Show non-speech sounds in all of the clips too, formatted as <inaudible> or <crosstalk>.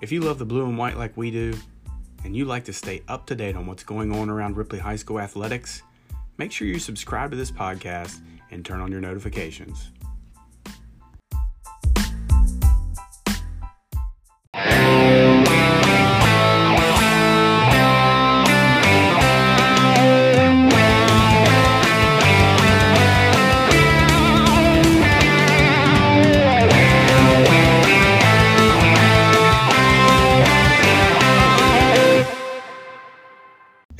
If you love the blue and white like we do, and you like to stay up to date on what's going on around Ripley High School athletics, make sure you subscribe to this podcast and turn on your notifications.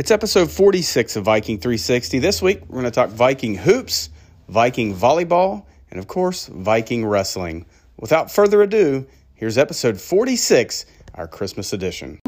It's episode 46 of Viking 360. This week, we're going to talk Viking hoops, Viking volleyball, and of course, Viking wrestling. Without further ado, here's episode 46, our Christmas edition.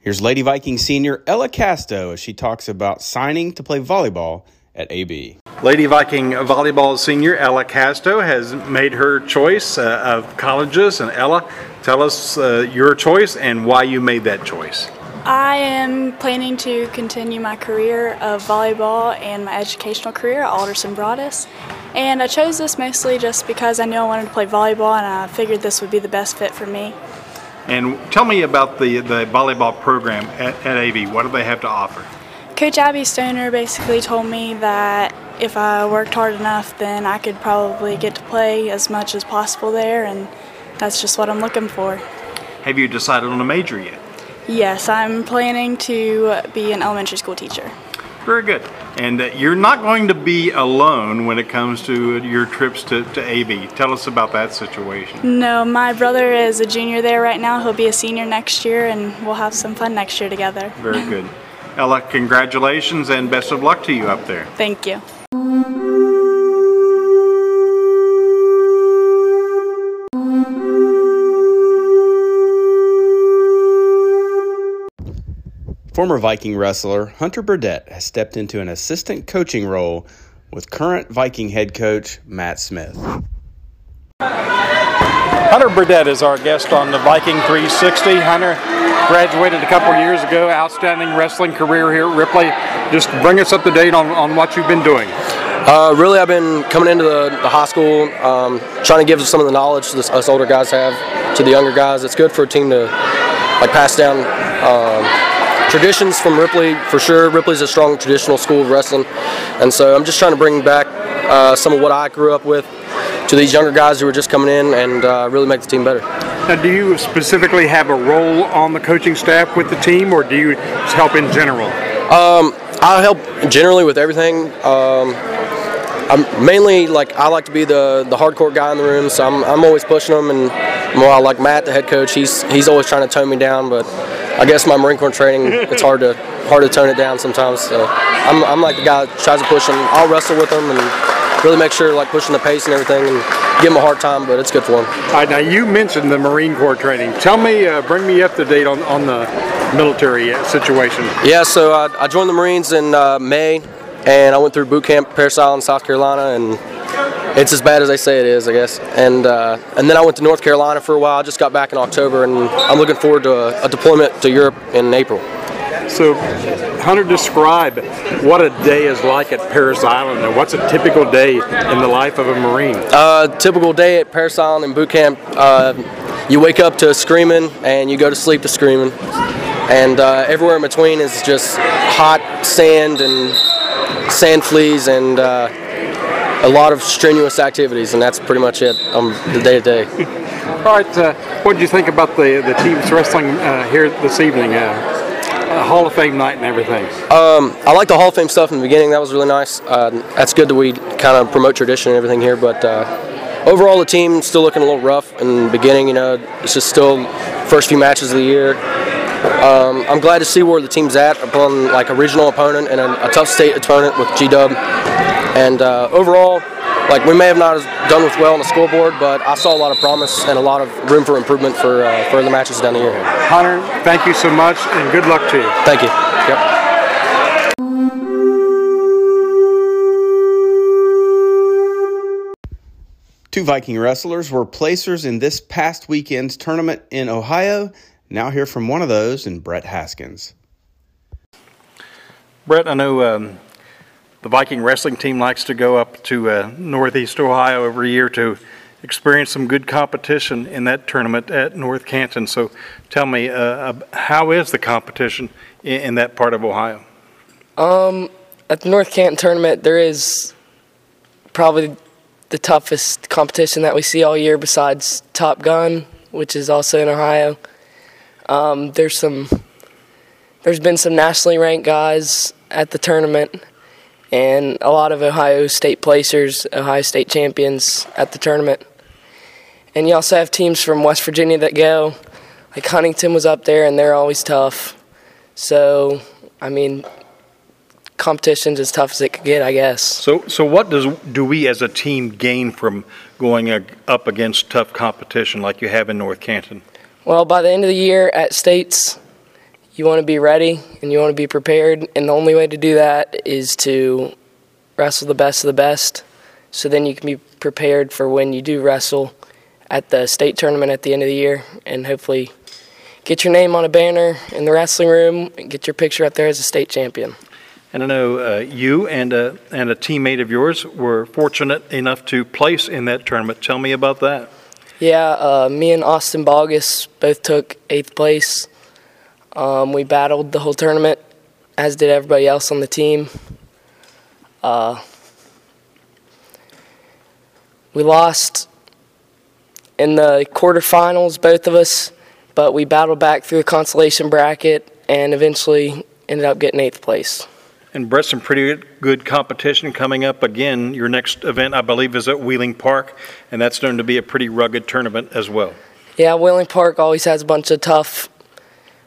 Here's Lady Viking senior Ella Casto as she talks about signing to play volleyball at AB. Lady Viking volleyball senior Ella Casto has made her choice uh, of colleges. And Ella, tell us uh, your choice and why you made that choice. I am planning to continue my career of volleyball and my educational career at Alderson Broaddus. And I chose this mostly just because I knew I wanted to play volleyball and I figured this would be the best fit for me. And tell me about the, the volleyball program at, at AB. What do they have to offer? Coach Abby Stoner basically told me that if I worked hard enough, then I could probably get to play as much as possible there, and that's just what I'm looking for. Have you decided on a major yet? Yes, I'm planning to be an elementary school teacher. Very good. And uh, you're not going to be alone when it comes to your trips to, to AB. Tell us about that situation. No, my brother is a junior there right now. He'll be a senior next year, and we'll have some fun next year together. Very good. Ella, congratulations and best of luck to you up there. Thank you. Former Viking wrestler Hunter Burdett has stepped into an assistant coaching role with current Viking head coach Matt Smith. Hunter Burdett is our guest on the Viking 360. Hunter graduated a couple years ago, outstanding wrestling career here at Ripley. Just bring us up to date on, on what you've been doing. Uh, really, I've been coming into the, the high school, um, trying to give some of the knowledge this, us older guys have to the younger guys. It's good for a team to like pass down um, traditions from Ripley for sure. Ripley's a strong traditional school of wrestling, and so I'm just trying to bring back uh, some of what I grew up with to these younger guys who are just coming in and uh, really make the team better. Now, do you specifically have a role on the coaching staff with the team, or do you help in general? Um, I help generally with everything. Um, I'm mainly like I like to be the the hardcore guy in the room, so I'm, I'm always pushing them. And while like Matt, the head coach, he's he's always trying to tone me down. But I guess my Marine Corps training, it's hard to hard to tone it down sometimes. So I'm, I'm like the guy that tries to push them. I'll wrestle with them and really make sure like pushing the pace and everything and give them a hard time, but it's good for them. All right, now you mentioned the Marine Corps training. Tell me, uh, bring me up to date on, on the military uh, situation. Yeah, so I, I joined the Marines in uh, May, and I went through boot camp, Parris Island, South Carolina, and it's as bad as they say it is, I guess. And uh, and then I went to North Carolina for a while. I just got back in October, and I'm looking forward to a, a deployment to Europe in April. So, Hunter, describe what a day is like at Parris Island, and what's a typical day in the life of a Marine? Uh, typical day at Parris Island in boot camp. Uh, you wake up to screaming, and you go to sleep to screaming, and uh, everywhere in between is just hot sand and sand fleas and uh, a lot of strenuous activities, and that's pretty much it um, the day to day. <laughs> All right, uh, what did you think about the the team's wrestling uh, here this evening? Uh, Hall of Fame night and everything. Um, I like the Hall of Fame stuff in the beginning. That was really nice. Uh, that's good that we kind of promote tradition and everything here. But uh, overall, the team still looking a little rough in the beginning. You know, it's just still first few matches of the year. Um, I'm glad to see where the team's at upon like a regional opponent and a, a tough state opponent with G Dub. And uh, overall, like we may have not done with well on the scoreboard, but I saw a lot of promise and a lot of room for improvement for uh, further matches down the year. Hunter, thank you so much, and good luck to you. Thank you. Yep. Two Viking wrestlers were placers in this past weekend's tournament in Ohio. Now hear from one of those in Brett Haskins. Brett, I know um, the Viking wrestling team likes to go up to uh, Northeast Ohio every year to experience some good competition in that tournament at North Canton. So tell me, uh, how is the competition in, in, that part of Ohio? Um, at the North Canton tournament, there is probably the toughest competition that we see all year besides Top Gun, which is also in Ohio. Um, there's some there's been some nationally ranked guys at the tournament and a lot of Ohio State placers, Ohio State champions at the tournament. And you also have teams from West Virginia that go. Like Huntington was up there and they're always tough. So, I mean, competition's as tough as it could get, I guess. So, so what does do we as a team gain from going up against tough competition like you have in North Canton? Well, by the end of the year at states, you want to be ready and you want to be prepared, and the only way to do that is to wrestle the best of the best. So then you can be prepared for when you do wrestle at the state tournament at the end of the year, and hopefully get your name on a banner in the wrestling room and get your picture up there as a state champion. And I know uh, you and a, and a teammate of yours were fortunate enough to place in that tournament. Tell me about that. Yeah, uh, me and Austin Bogus both took eighth place. Um, we battled the whole tournament, as did everybody else on the team. Uh, we lost in the quarterfinals, both of us, but we battled back through the consolation bracket and eventually ended up getting eighth place. And Brett, some pretty good competition coming up again. Your next event, I believe, is at Wheeling Park, and that's going to be a pretty rugged tournament as well. Yeah, Wheeling Park always has a bunch of tough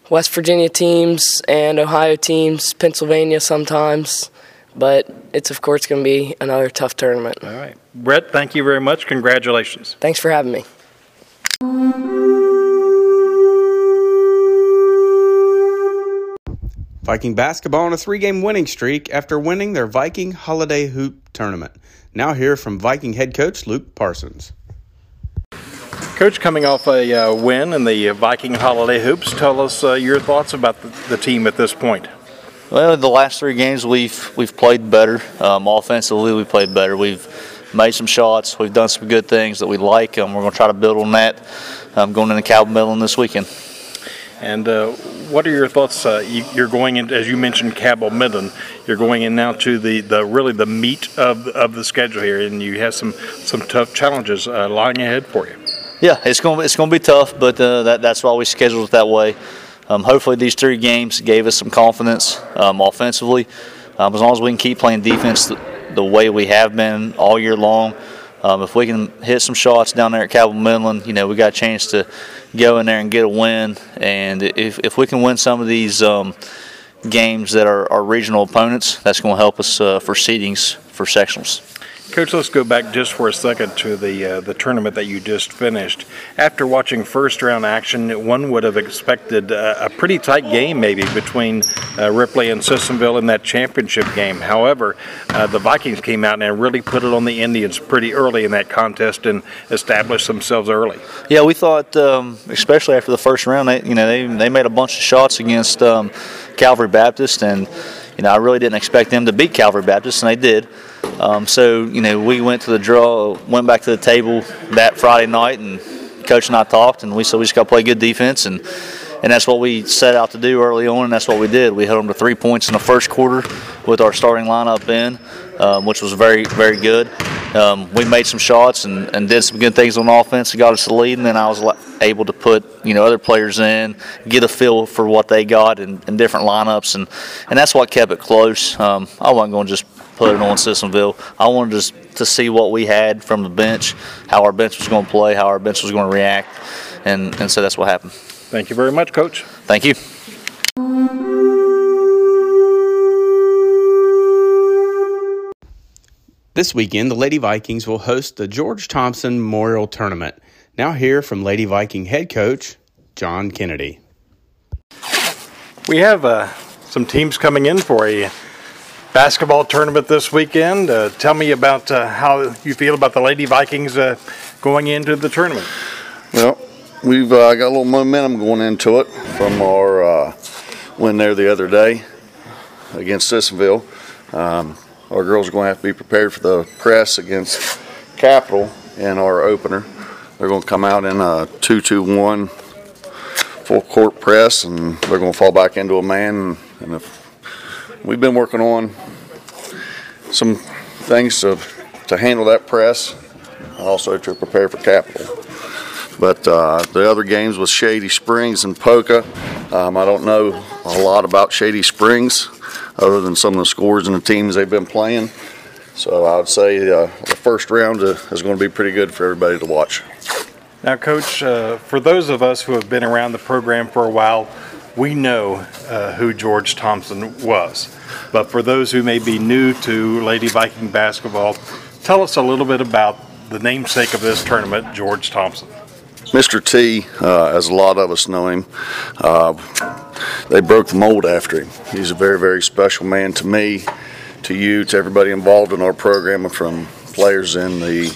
West Virginia teams and Ohio teams, Pennsylvania sometimes, but it's of course going to be another tough tournament. All right. Brett, thank you very much. Congratulations. Thanks for having me. Viking basketball on a three game winning streak after winning their Viking Holiday Hoop Tournament. Now, hear from Viking head coach Luke Parsons. Coach, coming off a uh, win in the Viking Holiday Hoops, tell us uh, your thoughts about the, the, team at this point. Well, the last three games we've we've played better. Um, offensively, we played better. We've made some shots. We've done some good things that we like, and we're going to try to build on that um, going into Cabell Midland this weekend. And uh, what are your thoughts? Uh, you, are going in, as you mentioned, Cabell Midland. You're going in now to the, the really the meat of of the schedule here, and you have some some tough challenges uh, lying ahead for you. Yeah, it's going it's going to be tough, but uh, that, that's why we scheduled it that way. Um, hopefully, these three games gave us some confidence um, offensively. Um, as long as we can keep playing defense the, the way we have been all year long. Um, if we can hit some shots down there at Cabell Midland, you know, we got a chance to go in there and get a win. And if, if we can win some of these um, games that are our regional opponents, that's going to help us uh, for seedings for sectionals. Coach, let's go back just for a second to the uh, the tournament that you just finished. After watching first round action, one would have expected a pretty tight game, maybe between uh, Ripley and Sissonville in that championship game. However, uh, the Vikings came out and really put it on the Indians pretty early in that contest and established themselves early. Yeah, we thought, um, especially after the first round, they you know they they made a bunch of shots against um, Calvary Baptist, and you know I really didn't expect them to beat Calvary Baptist, and they did. Um, so, you know, we went to the draw, went back to the table that Friday night, and coach and I talked, and we said we just got to play good defense, and and that's what we set out to do early on, and that's what we did. We held them to three points in the first quarter with our starting lineup in, um, which was very, very good. Um, we made some shots and, and did some good things on offense and got us the lead, and then I was able to put you know other players in, get a feel for what they got in, in different lineups, and and that's what kept it close. Um, I wasn't going to just put it on Sissonville. I wanted to, to see what we had from the bench, how our bench was going to play, how our bench was going to react, and, and so that's what happened. Thank you very much, Coach. Thank you. This weekend, the Lady Vikings will host the George Thompson Memorial Tournament. Now, hear from Lady Viking head coach John Kennedy. We have uh, some teams coming in for a basketball tournament this weekend. Uh, tell me about uh, how you feel about the Lady Vikings uh, going into the tournament. Well, we've uh, got a little momentum going into it from our uh, win there the other day against Sissonville. Um, our girls are going to have to be prepared for the press against Capital in our opener. They're going to come out in a 2-2-1 full court press, and they're going to fall back into a man. And if we've been working on some things to to handle that press, also to prepare for Capital. But uh, the other games with Shady Springs and Poca, um, I don't know a lot about Shady Springs other than some of the scores and the teams they've been playing. So I would say uh, the first round uh, is going to be pretty good for everybody to watch. Now, Coach, uh, for those of us who have been around the program for a while, we know uh, who George Thompson was. But for those who may be new to Lady Viking basketball, tell us a little bit about the namesake of this tournament, George Thompson. Mr. T, uh, as a lot of us know him, uh, they broke the mold after him. He's a very, very special man to me, to you, to everybody involved in our program, from players in the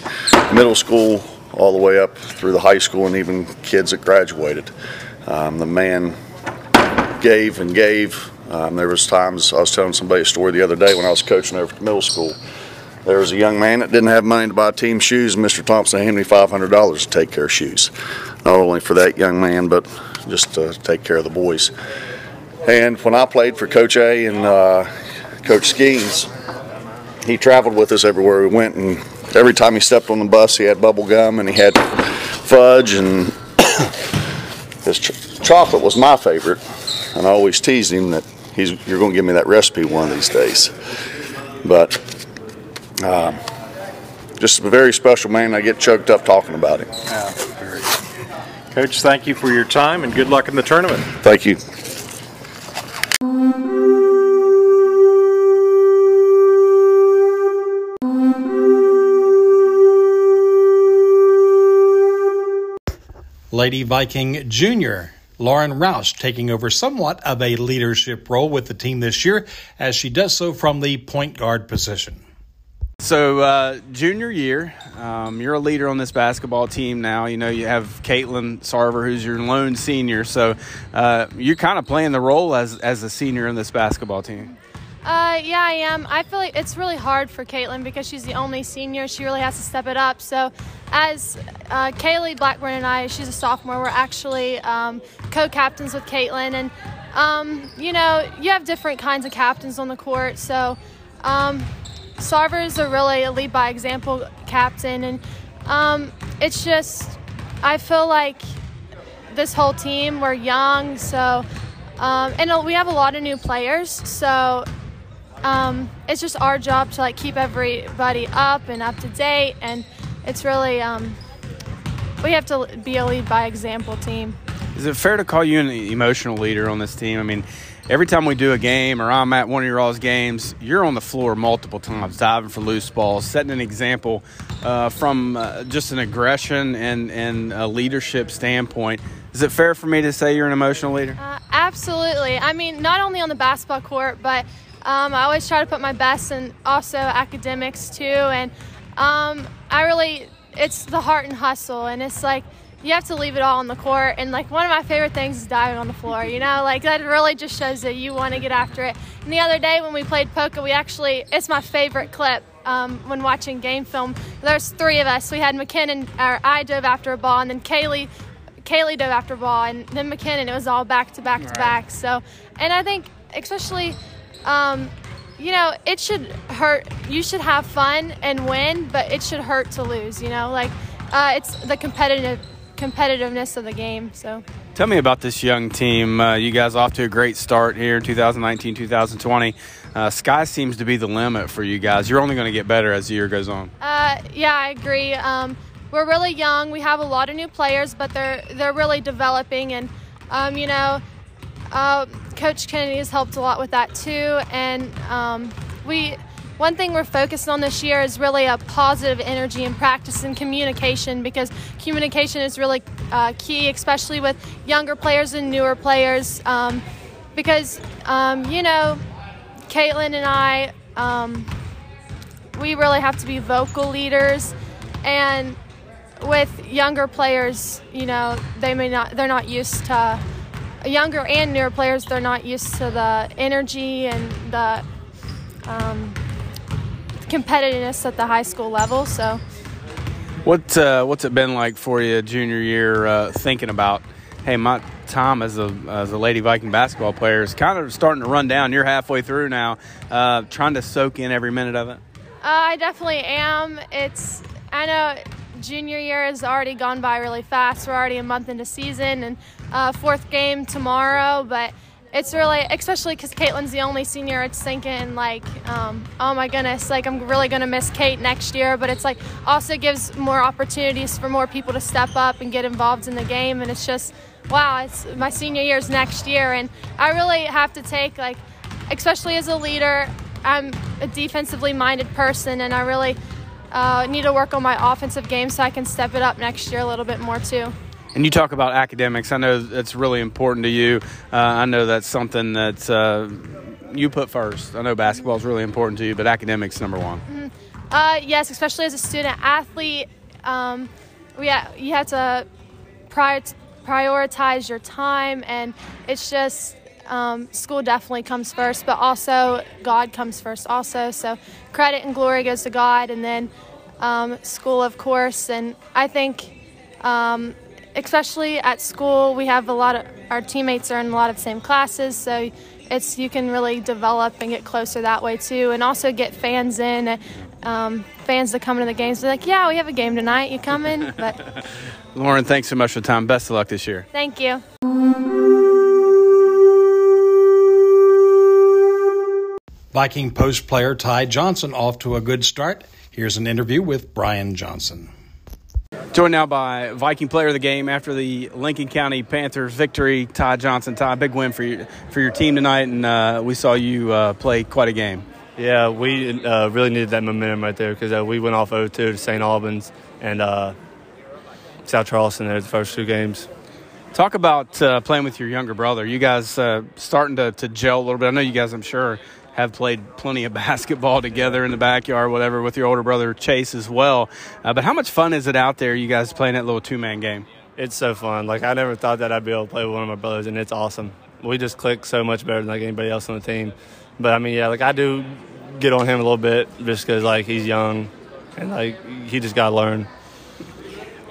middle school all the way up through the high school and even kids that graduated. Um, the man gave and gave. Um, there was times I was telling somebody a story the other day when I was coaching over at middle school. There was a young man that didn't have money to buy team shoes, and Mr. Thompson handed me $500 to take care of shoes. Not only for that young man, but just to take care of the boys. And when I played for Coach A and uh, Coach Skeens, he traveled with us everywhere we went, and every time he stepped on the bus, he had bubble gum and he had fudge, and <coughs> his ch- chocolate was my favorite. And I always teased him that he's you're going to give me that recipe one of these days. But um, just a very special man. I get choked up talking about him. Yeah, very Coach, thank you for your time and good luck in the tournament. Thank you. Lady Viking Junior Lauren Roush taking over somewhat of a leadership role with the team this year as she does so from the point guard position. So, uh, junior year, um, you're a leader on this basketball team now. You know, you have Caitlin Sarver, who's your lone senior. So, uh, you're kind of playing the role as, as a senior in this basketball team. Uh, yeah, I am. I feel like it's really hard for Caitlin because she's the only senior. She really has to step it up. So, as uh, Kaylee Blackburn and I, she's a sophomore, we're actually um, co captains with Caitlin. And, um, you know, you have different kinds of captains on the court. So, um, Sarver's a really a lead by example captain. And um, it's just, I feel like this whole team, we're young. So, um, and we have a lot of new players. So, um, it's just our job to like keep everybody up and up to date and it's really um, we have to be a lead by example team. Is it fair to call you an emotional leader on this team? I mean every time we do a game or i'm at one of your all's games you're on the floor multiple times diving for loose balls setting an example uh, from uh, just an aggression and, and a leadership standpoint. Is it fair for me to say you're an emotional leader? Uh, absolutely. I mean not only on the basketball court but um, I always try to put my best and also academics too. And um, I really, it's the heart and hustle. And it's like, you have to leave it all on the court. And like one of my favorite things is diving on the floor. You know, like that really just shows that you want to get after it. And the other day when we played Poca, we actually it's my favorite clip um, when watching game film. There's three of us. We had McKinnon, or I dove after a ball, and then Kaylee. Kaylee dove after a ball, and then McKinnon. It was all back to back to back. So, and I think especially um, you know, it should hurt. You should have fun and win, but it should hurt to lose. You know, like uh, it's the competitive competitiveness of the game. So. Tell me about this young team. Uh, you guys off to a great start here in 2019, 2020. Uh, sky seems to be the limit for you guys. You're only going to get better as the year goes on. Uh, yeah, I agree. Um, we're really young. We have a lot of new players, but they're they're really developing, and um, you know, uh, Coach Kennedy has helped a lot with that too, and um, we. One thing we're focused on this year is really a positive energy in practice and communication because communication is really uh, key, especially with younger players and newer players. Um, because, um, you know, Caitlin and I, um, we really have to be vocal leaders. And with younger players, you know, they may not, they're not used to younger and newer players, they're not used to the energy and the um, competitiveness at the high school level. So, What uh, what's it been like for you junior year? Uh, thinking about, hey, my time as a as a Lady Viking basketball player is kind of starting to run down. You're halfway through now, uh, trying to soak in every minute of it. Uh, I definitely am. It's I know junior year has already gone by really fast. We're already a month into season and uh, fourth game tomorrow, but it's really, especially because Caitlin's the only senior, it's thinking like, um, oh my goodness, like I'm really going to miss Kate next year. But it's like also gives more opportunities for more people to step up and get involved in the game. And it's just, wow, it's my senior year's next year. And I really have to take, like, especially as a leader, I'm a defensively minded person and I really uh, need to work on my offensive game so I can step it up next year a little bit more too. And you talk about academics. I know that's really important to you. Uh, I know that's something that uh, you put first. I know basketball is really important to you, but academics number one. Mm-hmm. Uh, yes, especially as a student athlete, um, we ha- you have to prior- prioritize your time, and it's just um, school definitely comes first, but also God comes first, also. So credit and glory goes to God, and then um, school, of course. And I think um, especially at school, we have a lot of our teammates are in a lot of the same classes, so it's you can really develop and get closer that way too, and also get fans in, um, fans that come into the games. They're like, "Yeah, we have a game tonight. You coming?" <laughs> But Lauren, thanks so much for the time. Best of luck this year. thank you. Viking post player Ty Johnson off to a good start. Here's an interview with Brian Johnson. Joined now by Viking player of the game after the Lincoln County Panthers victory, Ty Johnson. Ty, big win for you, for your team tonight, and uh, we saw you uh, play quite a game. Yeah, we uh, really needed that momentum right there because uh, we went off 0-2 to St. Albans and uh, South Charleston there the first two games. Talk about uh, playing with your younger brother. You guys starting to, to gel a little bit. I know you guys, I'm sure, have played plenty of <laughs> basketball together in the backyard, whatever, with your older brother Chase as well. Uh, but how much fun is it out there, you guys playing that little two man game? It's so fun. Like, I never thought that I'd be able to play with one of my brothers, and it's awesome. We just click so much better than like anybody else on the team. But I mean, yeah, like I do get on him a little bit just because like he's young and like he just got to learn.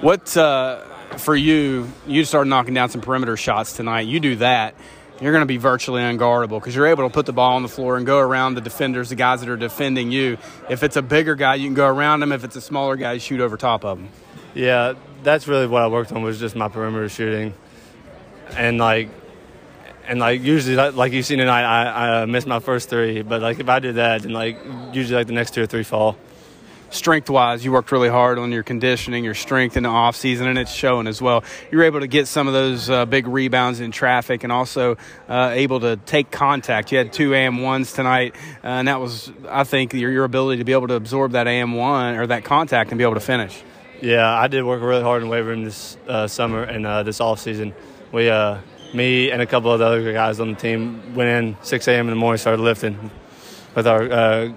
What uh, for you? You started knocking down some perimeter shots tonight. You do that you're going to be virtually unguardable because you're able to put the ball on the floor and go around the defenders, the guys that are defending you. If it's a bigger guy, you can go around them. If it's a smaller guy, you shoot over top of them. Yeah, that's really what I worked on was just my perimeter shooting, and like, and like usually like you see tonight, I, I uh, missed my first three, but like if I did that, then like usually like the next two or three fall strength wise, you worked really hard on your conditioning, your strength in the off season, and it's showing as well. You're able to get some of those uh, big rebounds in traffic, and also uh, able to take contact. You had two and-ones tonight, uh, and that was, I think, your, your ability to be able to absorb that and-one or that contact and be able to finish. Yeah, I did work really hard in weight room this uh, summer and uh, this off season. We, uh, me and a couple of the other guys on the team went in 6 a.m. in the morning, started lifting with our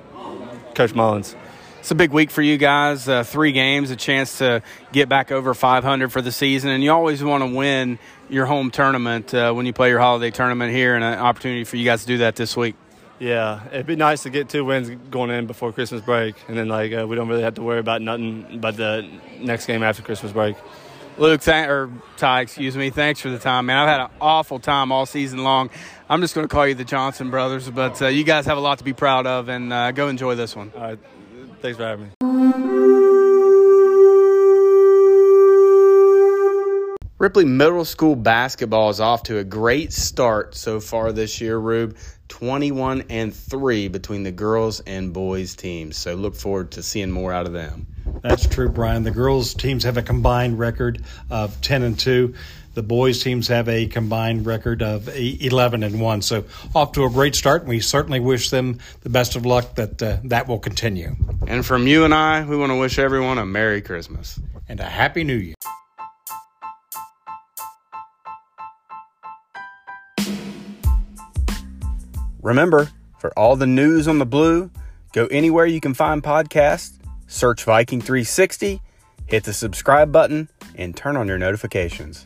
coach Mullins it's a big week for you guys. Uh, three games, a chance to get back over 500 for the season, and you always want to win your home tournament uh, when you play your holiday tournament here, and an opportunity for you guys to do that this week. Yeah, it'd be nice to get two wins going in before Christmas break, and then like uh, we don't really have to worry about nothing but the next game after Christmas break. Luke, th- or Ty, excuse me. Thanks for the time, man. I've had an awful time all season long. I'm just going to call you the Johnson brothers, but uh, you guys have a lot to be proud of, and uh, go enjoy this one. All right. Thanks for having me. Ripley Middle School basketball is off to a great start so far this year, Rube. 21 and 3 between the girls and boys teams. So look forward to seeing more out of them. That's true, Brian. The girls teams have a combined record of 10 and 2. The boys teams have a combined record of 11 and 1. So off to a great start. We certainly wish them the best of luck that uh, that will continue. And from you and I, we want to wish everyone a Merry Christmas and a Happy New Year. Remember, for all the news on the blue, go anywhere you can find podcasts, search Viking 360, hit the subscribe button, and turn on your notifications.